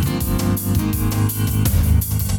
Thank you.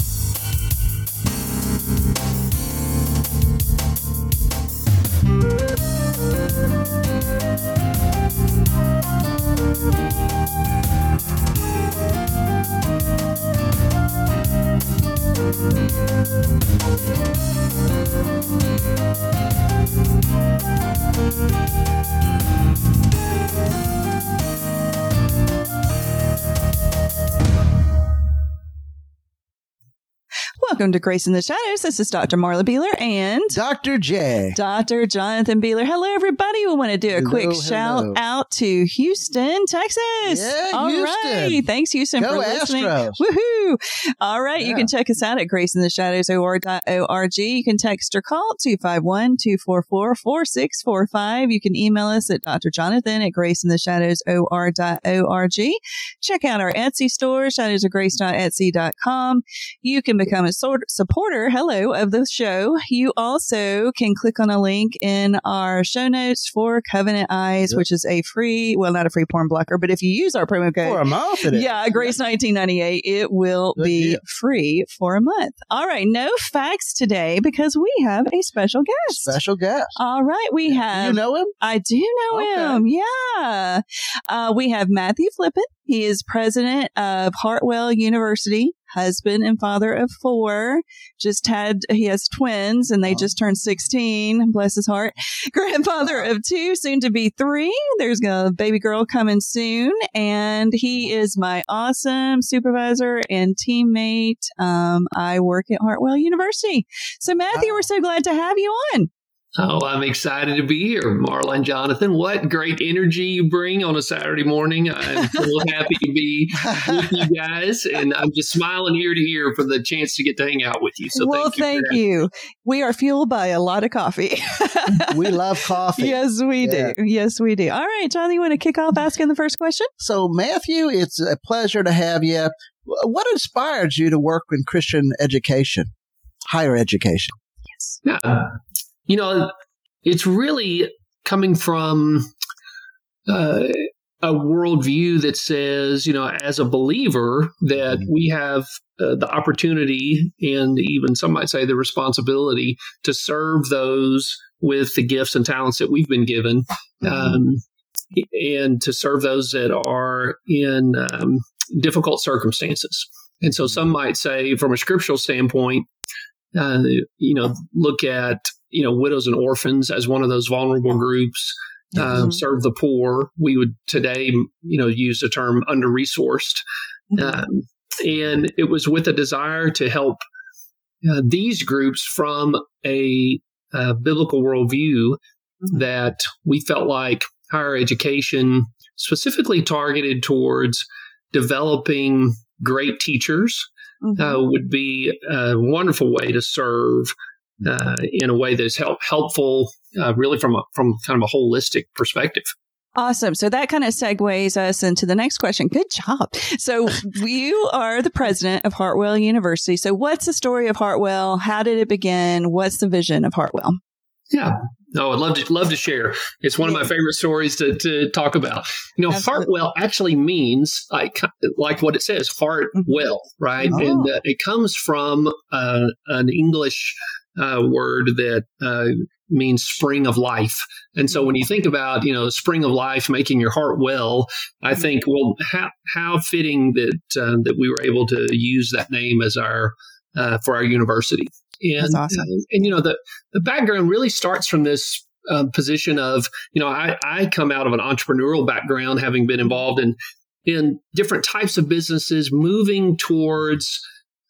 Welcome to Grace in the Shadows. This is Dr. Marla Behler and Dr. J. Dr. Jonathan Behler. Hello, everybody. We want to do a Hello, quick hello. shout out to Houston, Texas. Yeah, All Houston. right. Thanks, Houston, Go for listening. Astros. Woohoo. All right. You can check us out at graceintheshadows.org. You can text or call 251-244-4645. You can email us at drjonathan at graceintheshadows.org. Check out our Etsy store, shadowsofgrace.etsy.com. You can become a sort supporter, hello, of the show. You also can click on a link in our show notes for Covenant Eyes, Yep. which is a free, well, not a free porn blocker, but if you use our promo code, For a month. it is. yeah, Grace 1998. It will be free for a month. All right. No facts today because we have a special guest. Special guest. All right. We have. you know him? I do know Okay. him. Yeah. Uh, we have Matthew Flippen. He is president of Hartwell University, husband and father of four. Just had, he has twins and they Oh. just turned 16. Bless his heart. Grandfather of two, soon to be three. There's a baby girl coming soon. And he is my awesome supervisor and teammate. Um, I work at Hartwell University. So Matthew, we're so glad to have you on. Oh, I'm excited to be here, Marla and Jonathan. What great energy you bring on a Saturday morning. I'm so happy to be with you guys, and I'm just smiling ear to ear for the chance to get to hang out with you. So well, thank you. thank you. We are fueled by a lot of coffee. we love coffee. yes, we Yeah. do. Yes, we do. All right, John, you want to kick off asking the first question? So, Matthew, it's a pleasure to have you. What inspired you to work in Christian education, higher education? Yeah. You know, it's really coming from uh, a worldview that says, you know, as a believer, that Mhm. we have uh, the opportunity and even some might say the responsibility to serve those with the gifts and talents that we've been given. Um, and to serve those that are in um, difficult circumstances. And so some might say, from a scriptural standpoint, uh, you know, look at you know widows and orphans as one of those vulnerable groups. Um, Mhm. serve the poor. We would today, you know, use the term under resourced, um, and it was with a desire to help uh, these groups from a, uh biblical worldview Mhm. that we felt like higher education, specifically targeted towards developing great teachers, uh, would be a wonderful way to serve uh, in a way that's help, helpful, uh, really from a, from kind of a holistic perspective. Awesome. So that kind of segues us into the next question. Good job. So you are the president of Hartwell University. So what's the story of Hartwell? How did it begin? What's the vision of Hartwell? Yeah. No, I'd love to love to share. It's one of my favorite stories to, to talk about. You know, Absolutely. Hartwell actually means like like what it says, heart Mhm. well, right? Oh. And uh, it comes from uh, an English uh, word that uh, means spring of life. And so when you think about you know spring of life making your heart well, I Mhm. think well how how fitting that uh, that we were able to use that name as our uh, for our university. And, That's awesome. uh, and you know the the background really starts from this um, position of you know I, I come out of an entrepreneurial background having been involved in in different types of businesses moving towards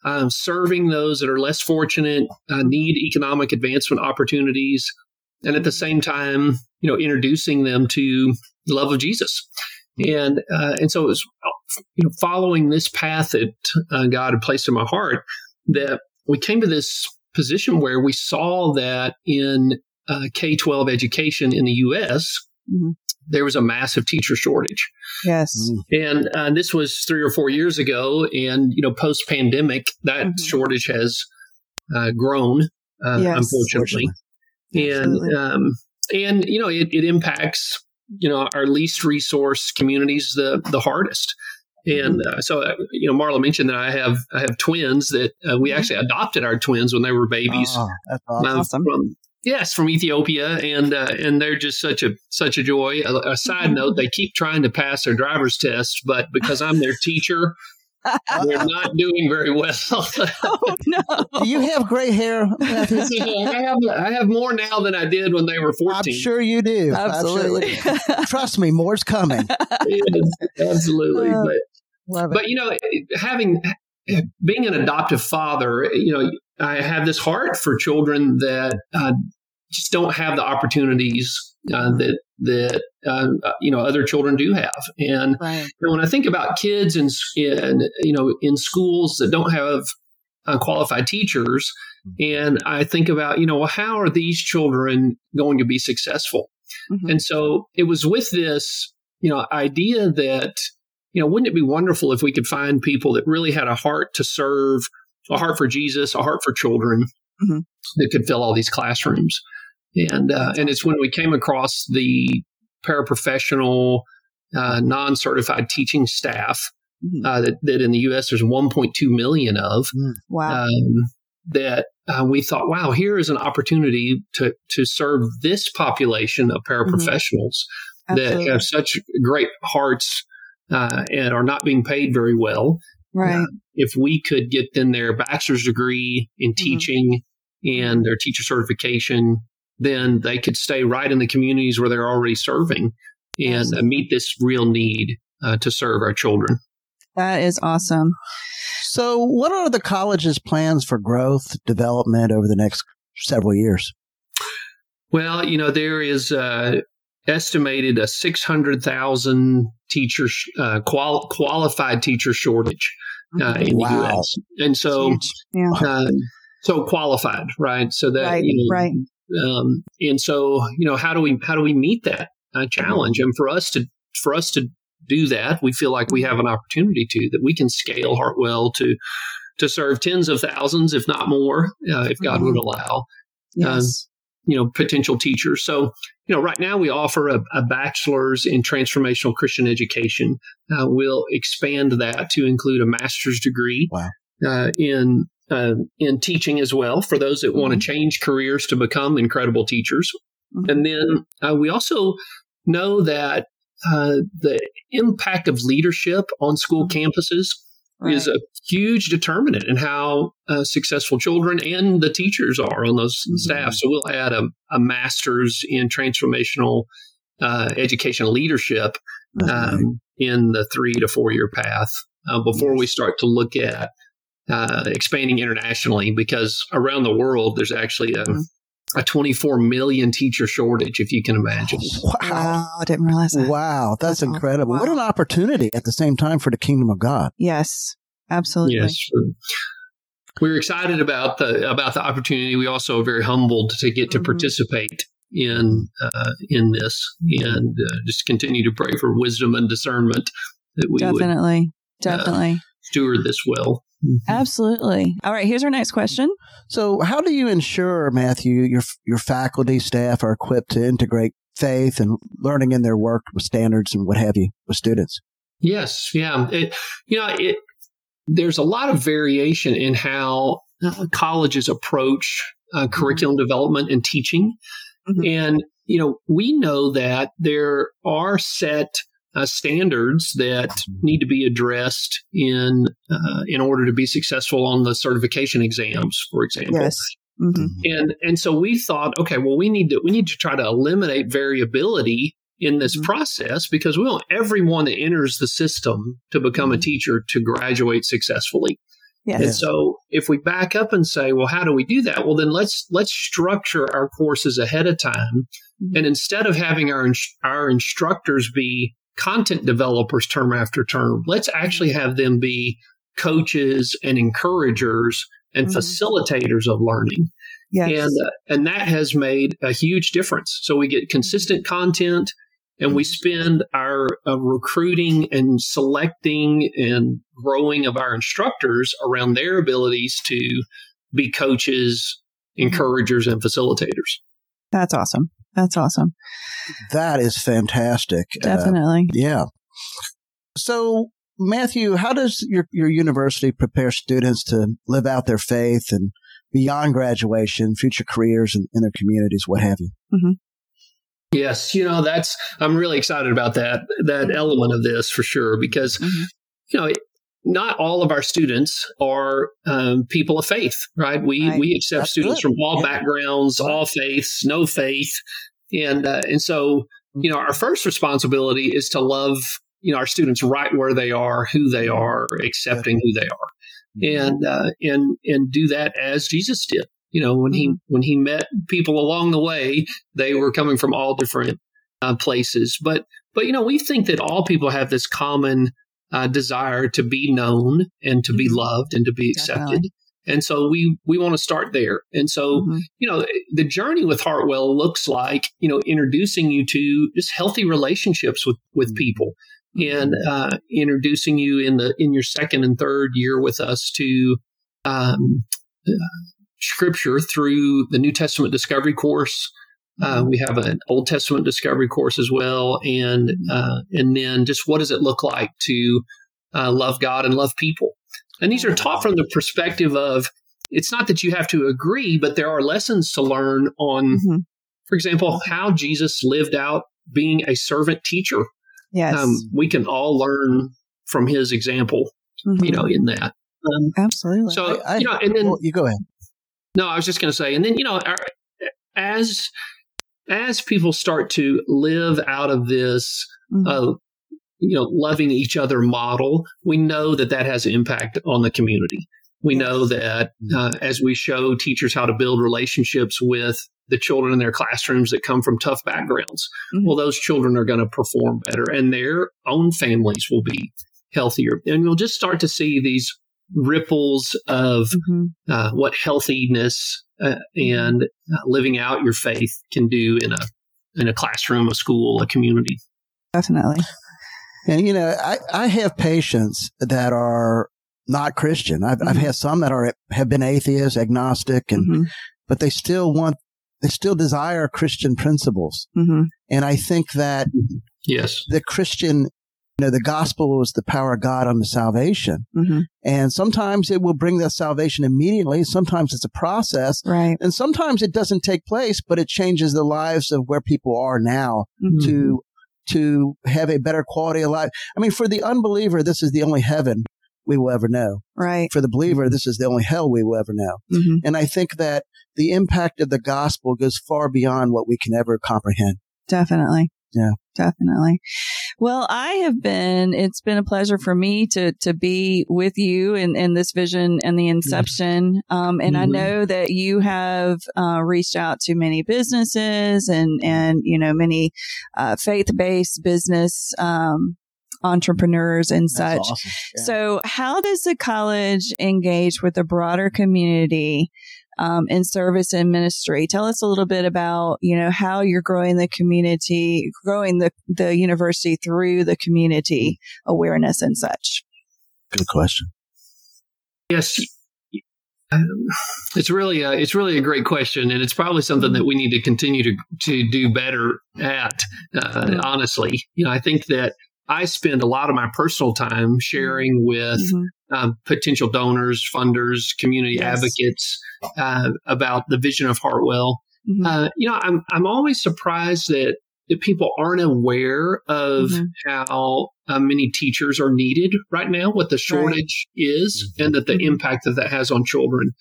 um, serving those that are less fortunate uh, need economic advancement opportunities and at the same time you know introducing them to the love of jesus and uh, and so it was you know following this path that uh, god had placed in my heart that we came to this position where we saw that in uh, K 12 education in the US, Mhm. there was a massive teacher shortage. Yes. Mm. And uh, this was three or four years ago. And, you know, post pandemic, that Mhm. shortage has uh, grown, uh, Yes. unfortunately. Absolutely. And, um, and, you know, it, it impacts, you know, our least resource communities the, the hardest. And uh, so, uh, you know, Marla mentioned that I have I have twins that uh, we actually adopted our twins when they were babies. Oh, that's awesome. From, yes, from Ethiopia, and uh, and they're just such a such a joy. A, a side note: they keep trying to pass their driver's test, but because I'm their teacher, they're not doing very well. oh no! Do you have gray hair? I have I have more now than I did when they were 14. I'm sure you do. Absolutely. Absolutely. Trust me, more's coming. Yes, absolutely. Uh, but Love it. but you know having being an adoptive father you know i have this heart for children that uh, just don't have the opportunities uh, that that uh, you know other children do have and right. when i think about kids in, in you know in schools that don't have uh, qualified teachers and i think about you know well, how are these children going to be successful Mhm. and so it was with this you know idea that you know, wouldn't it be wonderful if we could find people that really had a heart to serve, a heart for Jesus, a heart for children Mhm. that could fill all these classrooms? And uh, and it's when we came across the paraprofessional, uh, non-certified teaching staff Mhm. uh, that, that in the U.S. there's 1.2 million of. Wow. Um, that uh, we thought, wow, here is an opportunity to to serve this population of paraprofessionals that have such great hearts uh, and are not being paid very well. right. If we could get them their bachelor's degree in Mm-hmm. teaching and their teacher certification, then they could stay right in the communities where they're already serving and uh, meet this real need uh, to serve our children. That is awesome. So, what are the college's plans for growth, development over the next several years? Well, you know, there is uh, estimated a 600,000 teacher, sh- uh, qual- qualified teacher shortage uh, in Wow. the U.S. And so, Yeah. uh, so qualified, right? So that Right, you know, right. Um, and so you know, how do we how do we meet that uh, challenge? And for us to for us to do that, we feel like we have an opportunity to that we can scale Hartwell to to serve tens of thousands, if not more, uh, if God would allow Yes. you know potential teachers so you know right now we offer a, a bachelor's in transformational christian education uh, we'll expand that to include a master's degree Wow. uh, in uh, in teaching as well for those that want to change careers to become incredible teachers Mhm. and then uh, we also know that uh, the impact of leadership on school campuses is a huge determinant in how uh, successful children and the teachers are on those Mhm. staff. So we'll add a, a master's in transformational uh, education leadership um, in the three to four year path uh, before we start to look at uh, expanding internationally because around the world there's actually a, Mhm. a 24 million teacher shortage, if you can imagine. Wow. Wow. I didn't realize that. Wow, that's, That's awesome. incredible. What an opportunity at the same time for the kingdom of God. Yes. Absolutely. Yes. We're excited about the about the opportunity. We also are very humbled to get to Mhm. participate in uh, in this and uh, just continue to pray for wisdom and discernment that we would Definitely. Definitely. steward this well. Absolutely. All right. Here's our next question. So, how do you ensure, Matthew, your your faculty staff are equipped to integrate faith and learning in their work with standards and what have you with students? Yes, yeah. It, you know, it, there's a lot of variation in how uh, colleges approach uh, curriculum development and teaching. Mhm. And, you know, we know that there are set uh, standards that need to be addressed in uh, in order to be successful on the certification exams, for example. Yes. hmm And and so we thought, okay, well, we need to we need to try to eliminate variability in this Mhm. process because we want everyone that enters the system to become a Mhm. teacher to graduate successfully. Yes. And so if we back up and say, well, how do we do that? Well, then let's let's structure our courses ahead of time. Mhm. And instead of having our our instructors be content developers term after term, let's actually have them be coaches and encouragers and Mhm. facilitators of learning Yes. and uh, and that has made a huge difference. So we get consistent content, and we spend our uh, recruiting and selecting and growing of our instructors around their abilities to be coaches, encouragers, and facilitators. That's awesome. That's awesome. That is fantastic. Uh, Definitely. yeah. So, Matthew, how does your, your university prepare students to live out their faith and beyond graduation, future careers in, in their communities, what have you? Mm-hmm. Yes, you know that's I'm really excited about that that element of this for sure because mm-hmm. you know not all of our students are um, people of faith, right? We right. we accept that's students good. from all yeah. backgrounds, all faiths, no faith, and uh, and so you know our first responsibility is to love you know our students right where they are, who they are, accepting who they are, mm-hmm. and uh, and and do that as Jesus did. You know, when he mm-hmm. when he met people along the way, they were coming from all different uh, places. But but you know, we think that all people have this common uh, desire to be known and to mm-hmm. be loved and to be accepted. Definitely. And so we we want to start there. And so mm-hmm. you know, the journey with Hartwell looks like you know introducing you to just healthy relationships with with mm-hmm. people. And mm-hmm. uh, introducing you in the in your second and third year with us to um, scripture through the New Testament discovery course. Uh, we have an Old Testament discovery course as well, and uh, and then just what does it look like to uh, love God and love people? And these are taught from the perspective of it's not that you have to agree, but there are lessons to learn on, mm-hmm. for example, how Jesus lived out being a servant teacher. Yes, um, we can all learn from his example. Mm-hmm. You know, in that. Um, Absolutely. So I, I, you know, and then well, you go ahead. No, I was just going to say, and then you know, as as people start to live out of this, mm-hmm. uh, you know, loving each other model, we know that that has an impact on the community. We know that uh, as we show teachers how to build relationships with the children in their classrooms that come from tough backgrounds, mm-hmm. well, those children are going to perform better and their own families will be healthier. And you'll just start to see these ripples of mm-hmm. uh, what healthiness uh, and uh, living out your faith can do in a in a classroom, a school, a community. Definitely. And you know, I, I have patients that are not Christian. I've, mm-hmm. I've had some that are have been atheists, agnostic, and mm-hmm. but they still want they still desire Christian principles. Mm-hmm. And I think that yes, the Christian you know, the gospel is the power of God unto salvation. Mm-hmm. And sometimes it will bring that salvation immediately. Sometimes it's a process. Right. And sometimes it doesn't take place, but it changes the lives of where people are now mm-hmm. to, to have a better quality of life. I mean, for the unbeliever, this is the only heaven we will ever know. Right. For the believer, this is the only hell we will ever know. Mm-hmm. And I think that the impact of the gospel goes far beyond what we can ever comprehend. Definitely. Yeah. Definitely. Well, I have been, it's been a pleasure for me to, to be with you in, in this vision and the inception. Um, and mm-hmm. I know that you have, uh, reached out to many businesses and, and, you know, many, uh, faith-based business, um, entrepreneurs and such. Awesome. Yeah. So how does the college engage with the broader community um, in service and ministry. Tell us a little bit about, you know, how you're growing the community, growing the, the university through the community awareness and such. Good question. Yes. It's really a, it's really a great question, and it's probably something that we need to continue to to do better at. Uh, mm-hmm. Honestly, you know, I think that I spend a lot of my personal time sharing with mm-hmm um, potential donors, funders, community yes. advocates uh, about the vision of Hartwell. Mm-hmm. Uh, you know, I'm I'm always surprised that that people aren't aware of mm-hmm. how uh, many teachers are needed right now, what the shortage right. is, mm-hmm. and that the mm-hmm. impact that that has on children.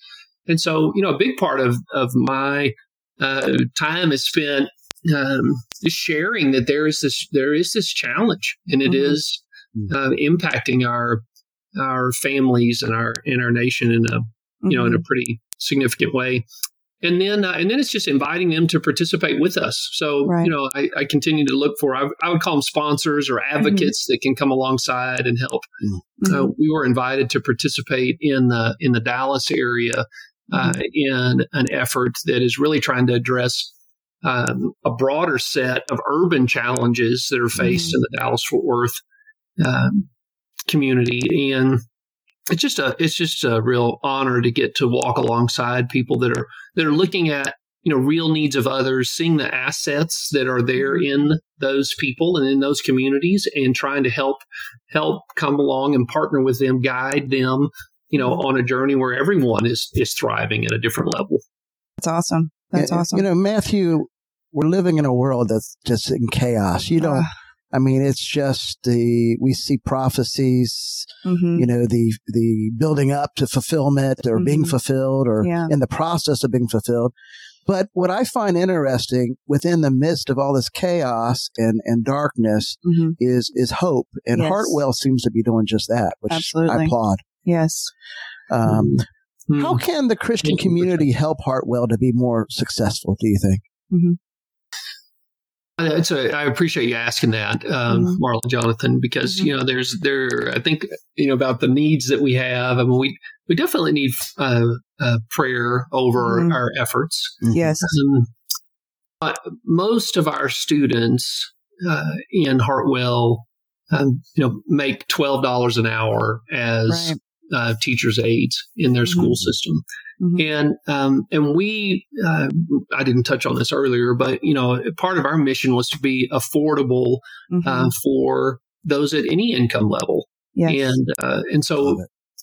And so, you know, a big part of of my uh, time is spent um, sharing that there is this there is this challenge, and it mm-hmm. is uh, impacting our our families and our in our nation in a you know in a mm-hmm. pretty significant way and then uh, and then it's just inviting them to participate with us so right. you know I, I, continue to look for I, I, would call them sponsors or mm-hmm. advocates mm-hmm. that can come alongside and help mm-hmm. uh, we were invited to participate in the in the dallas area uh, mm-hmm. in an effort that is really trying to address um, a broader set of urban challenges that are faced in the dallas fort worth um, community and it's just a it's just a real honor to get to walk alongside people that are that are looking at you know real needs of others seeing the assets that are there Mm-hmm. in those people and in those communities and trying to help help come along and partner with them guide them you know Mm-hmm. on a journey where everyone is is thriving at a different level That's awesome. That's You- awesome. You know, Matthew, we're living in a world that's just in chaos. You don't, Uh, I mean, it's just the, we see prophecies, mhm. you know, the, the building up to fulfillment or being Mhm. fulfilled or Yeah. in the process of being fulfilled. But what I find interesting within the midst of all this chaos and, and darkness Mhm. is, is hope. And Yes. Hartwell seems to be doing just that, which Absolutely. I applaud. Yes. Um, Hmm. how can the Christian Thank you for community help Hartwell to be more successful, do you think? It's a, I appreciate you asking that, um, Mhm. Marla Jonathan, because Mhm. you know there's there. I think you know about the needs that we have. I mean, we we definitely need uh, uh, prayer over Mhm. our efforts. Yes. Um, but most of our students uh, in Hartwell, um, you know, make twelve dollars an hour as Right. Uh, teachers' aides in their school Mhm. system, Mhm. and um, and we, uh, I didn't touch on this earlier, but you know, part of our mission was to be affordable Mhm. uh, for those at any income level, yes. and uh, and so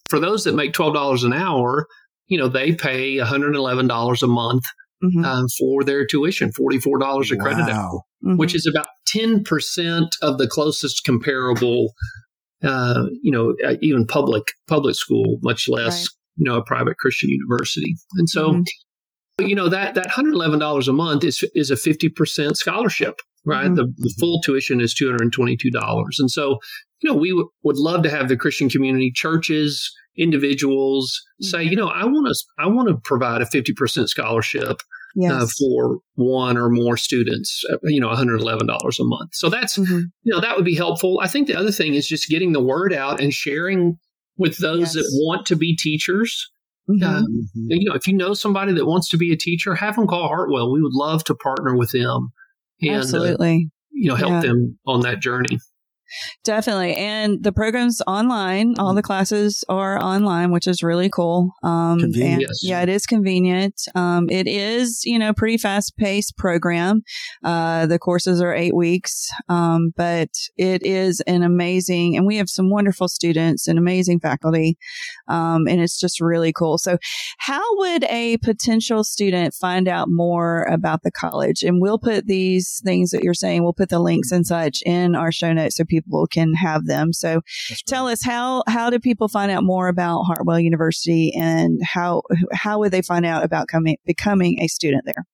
for those that make twelve dollars an hour, you know, they pay one hundred and eleven dollars a month Mhm. um, for their tuition, forty-four dollars a credit hour, Wow. Mhm. which is about ten percent of the closest comparable, uh, you know, uh, even public public school, much less Right. you know a private Christian university. And so, Mhm. you know that that hundred eleven dollars a month is is a fifty percent scholarship, right? Mhm. The, the full tuition is two hundred and twenty two dollars, and so you know we w- would love to have the Christian community, churches, individuals say, you know, I want to I want to provide a fifty percent scholarship yes. uh, for one or more students, uh, you know, $111 a month. So that's, Mhm. you know, that would be helpful. I think the other thing is just getting the word out and sharing with those Yes. that want to be teachers. Mhm. Uh. You know, if you know somebody that wants to be a teacher, have them call Hartwell. We would love to partner with them and, uh, you know, help Yeah. them on that journey. Definitely. And the program's online. All the classes are online, which is really cool. Um, Convenient. and- Yeah, it is convenient. Um, it is, you know, pretty fast paced program. Uh, the courses are eight weeks. Um, but it is an amazing, and we have some wonderful students and amazing faculty. Um, and it's just really cool. So how would a potential student find out more about the college? And we'll put these things that you're saying, we'll put the links and such in our show notes so people can have them. So tell us how, how do people find out more about Hartwell University and how, how would they find out about coming, becoming a student there?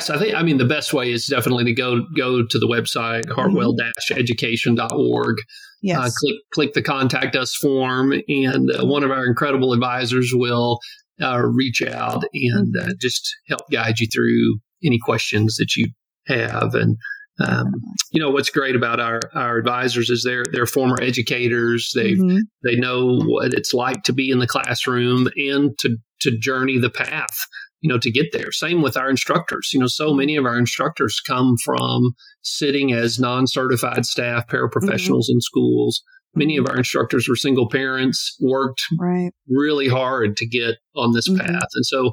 So I think, I mean, the best way is definitely to go go to the website hartwell-education.org. Yes. uh, click click the contact us form, and uh, one of our incredible advisors will uh, reach out and uh, just help guide you through any questions that you have. And um, you know what's great about our our advisors is they're they're former educators. They Mhm. they know what it's like to be in the classroom and to to journey the path you know to get there same with our instructors you know so many of our instructors come from sitting as non-certified staff paraprofessionals in schools many of our instructors were single parents worked Right. really hard to get on this Mhm. path and so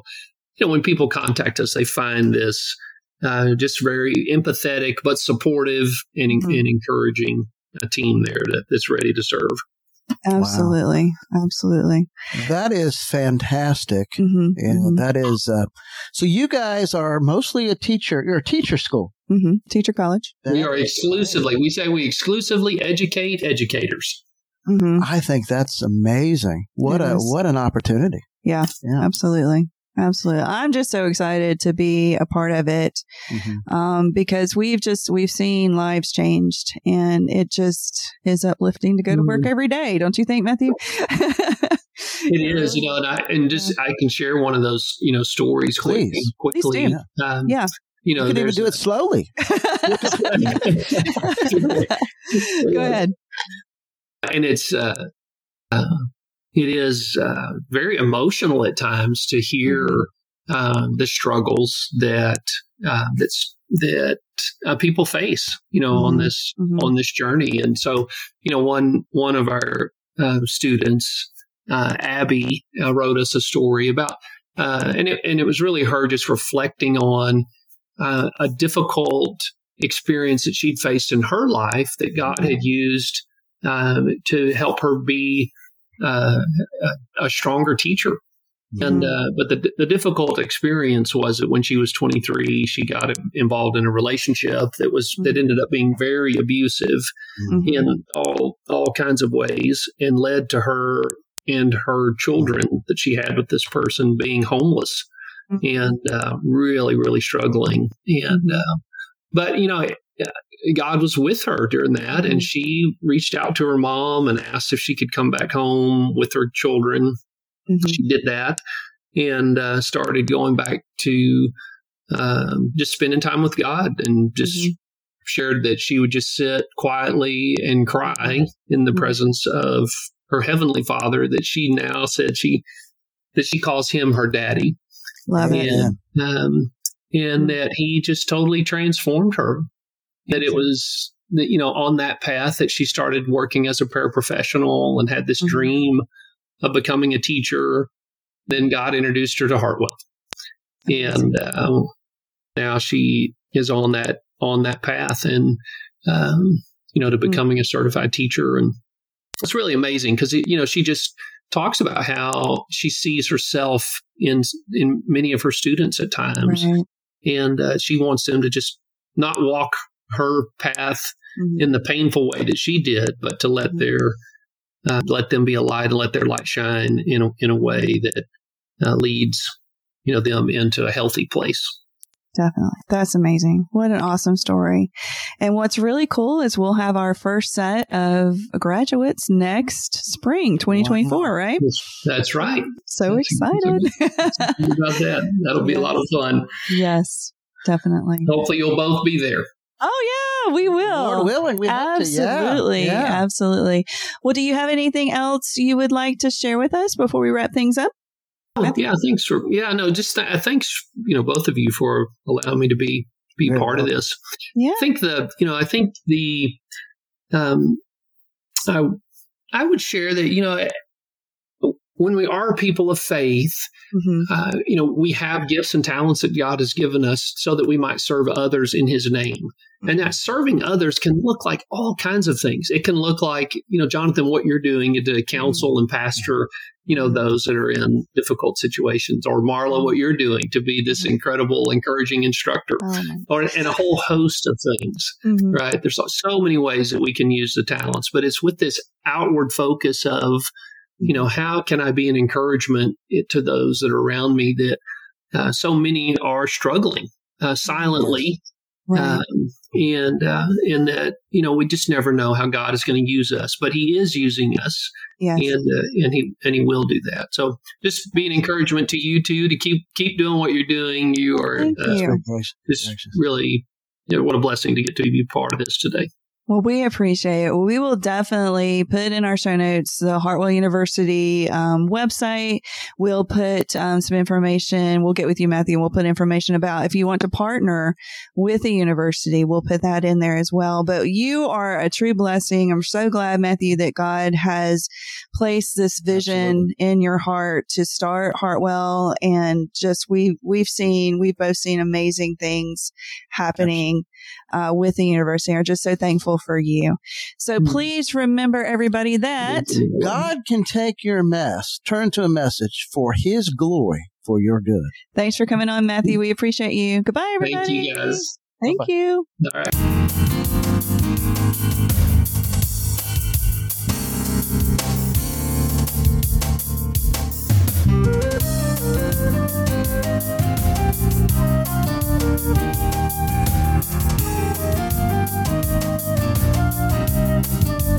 you know when people contact us they find this uh, just very empathetic but supportive and, Mhm. and encouraging a team there that, that's ready to serve Absolutely. Absolutely. That is fantastic. hmm And that is, uh, so you guys are mostly a teacher. You're a teacher school. hmm Teacher college. We are exclusively, we say we exclusively educate educators. hmm I think that's amazing. What a Yes. what an opportunity. Yeah. Yeah. Absolutely. Absolutely. I'm just so excited to be a part of it. Mhm. Um, because we've just, we've seen lives changed and it just is uplifting to go to work every day. Don't you think, Matthew? It is, you know, and I and just I can share one of those, you know, stories quick, Please. quickly. Please Um, Yeah. you know, you can even there's do it slowly. Go ahead. and it's uh, uh, it is uh, very emotional at times to hear Mm-hmm. um, the struggles that uh, that's that uh, people face, you know, on Mhm. this Mhm. on this journey. And so, you know, one one of our uh, students, uh, Abby, uh, wrote us a story about uh, and it, and it was really her just reflecting on uh, a difficult experience that she'd faced in her life that God had used um, to help her be uh, a, a, stronger teacher. Mm-hmm. And uh, but the the difficult experience was that when she was 23, she got involved in a relationship that was that ended up being very abusive mm-hmm. in all all kinds of ways, and led to her and her children that she had with this person being homeless mm-hmm. and uh, really really struggling. And uh, but you know God was with her during that, and mm-hmm. she reached out to her mom and asked if she could come back home with her children. Mm-hmm. She did that and uh, started going back to um, just spending time with God and just mm-hmm. shared that she would just sit quietly and cry in the mm-hmm. presence of her heavenly Father. That she now said she that she calls him her daddy. Love it. And, um, and that he just totally transformed her that it was you know on that path that she started working as a paraprofessional and had this mm-hmm. dream of becoming a teacher then god introduced her to hartwell and um, now she is on that on that path and um, you know to mm. becoming mm-hmm. a certified teacher and it's really amazing because you know she just talks about how she sees herself in in many of her students at times right. and uh, she wants them to just not walk her path mm-hmm. in the painful way that she did, but to let mm-hmm. their uh, let them be a light and let their light shine in a, in a way that uh, leads you know them into a healthy place. Definitely. That's amazing. What an awesome story. And what's really cool is we'll have our first set of graduates next spring, 2024, wow. right? That's right. So That's excited. about that. That'll be yes. a lot of fun. Yes, definitely. Hopefully you'll both be there. Oh yeah, we will. Lord willing, we absolutely, yeah. Yeah. absolutely. Well, do you have anything else you would like to share with us before we wrap things up? Oh, yeah, thanks for yeah, no, just th- thanks, you know, both of you for allowing me to be be Very part well. of this. Yeah, I think the you know, I think the um, I I would share that you know when we are people of faith, mm-hmm. uh, you know, we have gifts and talents that God has given us so that we might serve others in His name. And that serving others can look like all kinds of things. It can look like, you know, Jonathan, what you're doing to counsel and pastor, you know, those that are in difficult situations, or Marla, what you're doing to be this mm-hmm. incredible, encouraging instructor, oh or and a whole host of things. Mm-hmm. Right? There's so many ways that we can use the talents, but it's with this outward focus of, you know, how can I be an encouragement to those that are around me that uh, so many are struggling uh, silently Right. Um, and uh, and that you know we just never know how God is going to use us, but He is using us, yes. and uh, and He and He will do that. So just be an encouragement to you too to keep keep doing what you're doing. You are uh, you. just really you know, what a blessing to get to be part of this today. Well, we appreciate it. We will definitely put in our show notes the Hartwell University um, website. We'll put um, some information. We'll get with you, Matthew, and we'll put information about if you want to partner with a university. We'll put that in there as well. But you are a true blessing. I'm so glad, Matthew, that God has placed this vision Absolutely. in your heart to start Hartwell. And just we we've seen we've both seen amazing things happening uh, with the university. Are just so thankful for you. So mm please remember everybody that God can take your mess, turn to a message for his glory, for your good. Thanks for coming on, Matthew. We appreciate you. Goodbye, everybody. Thank you, guys. Thank Bye-bye. you. All right.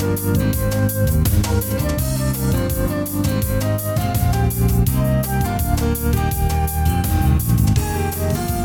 Thank you.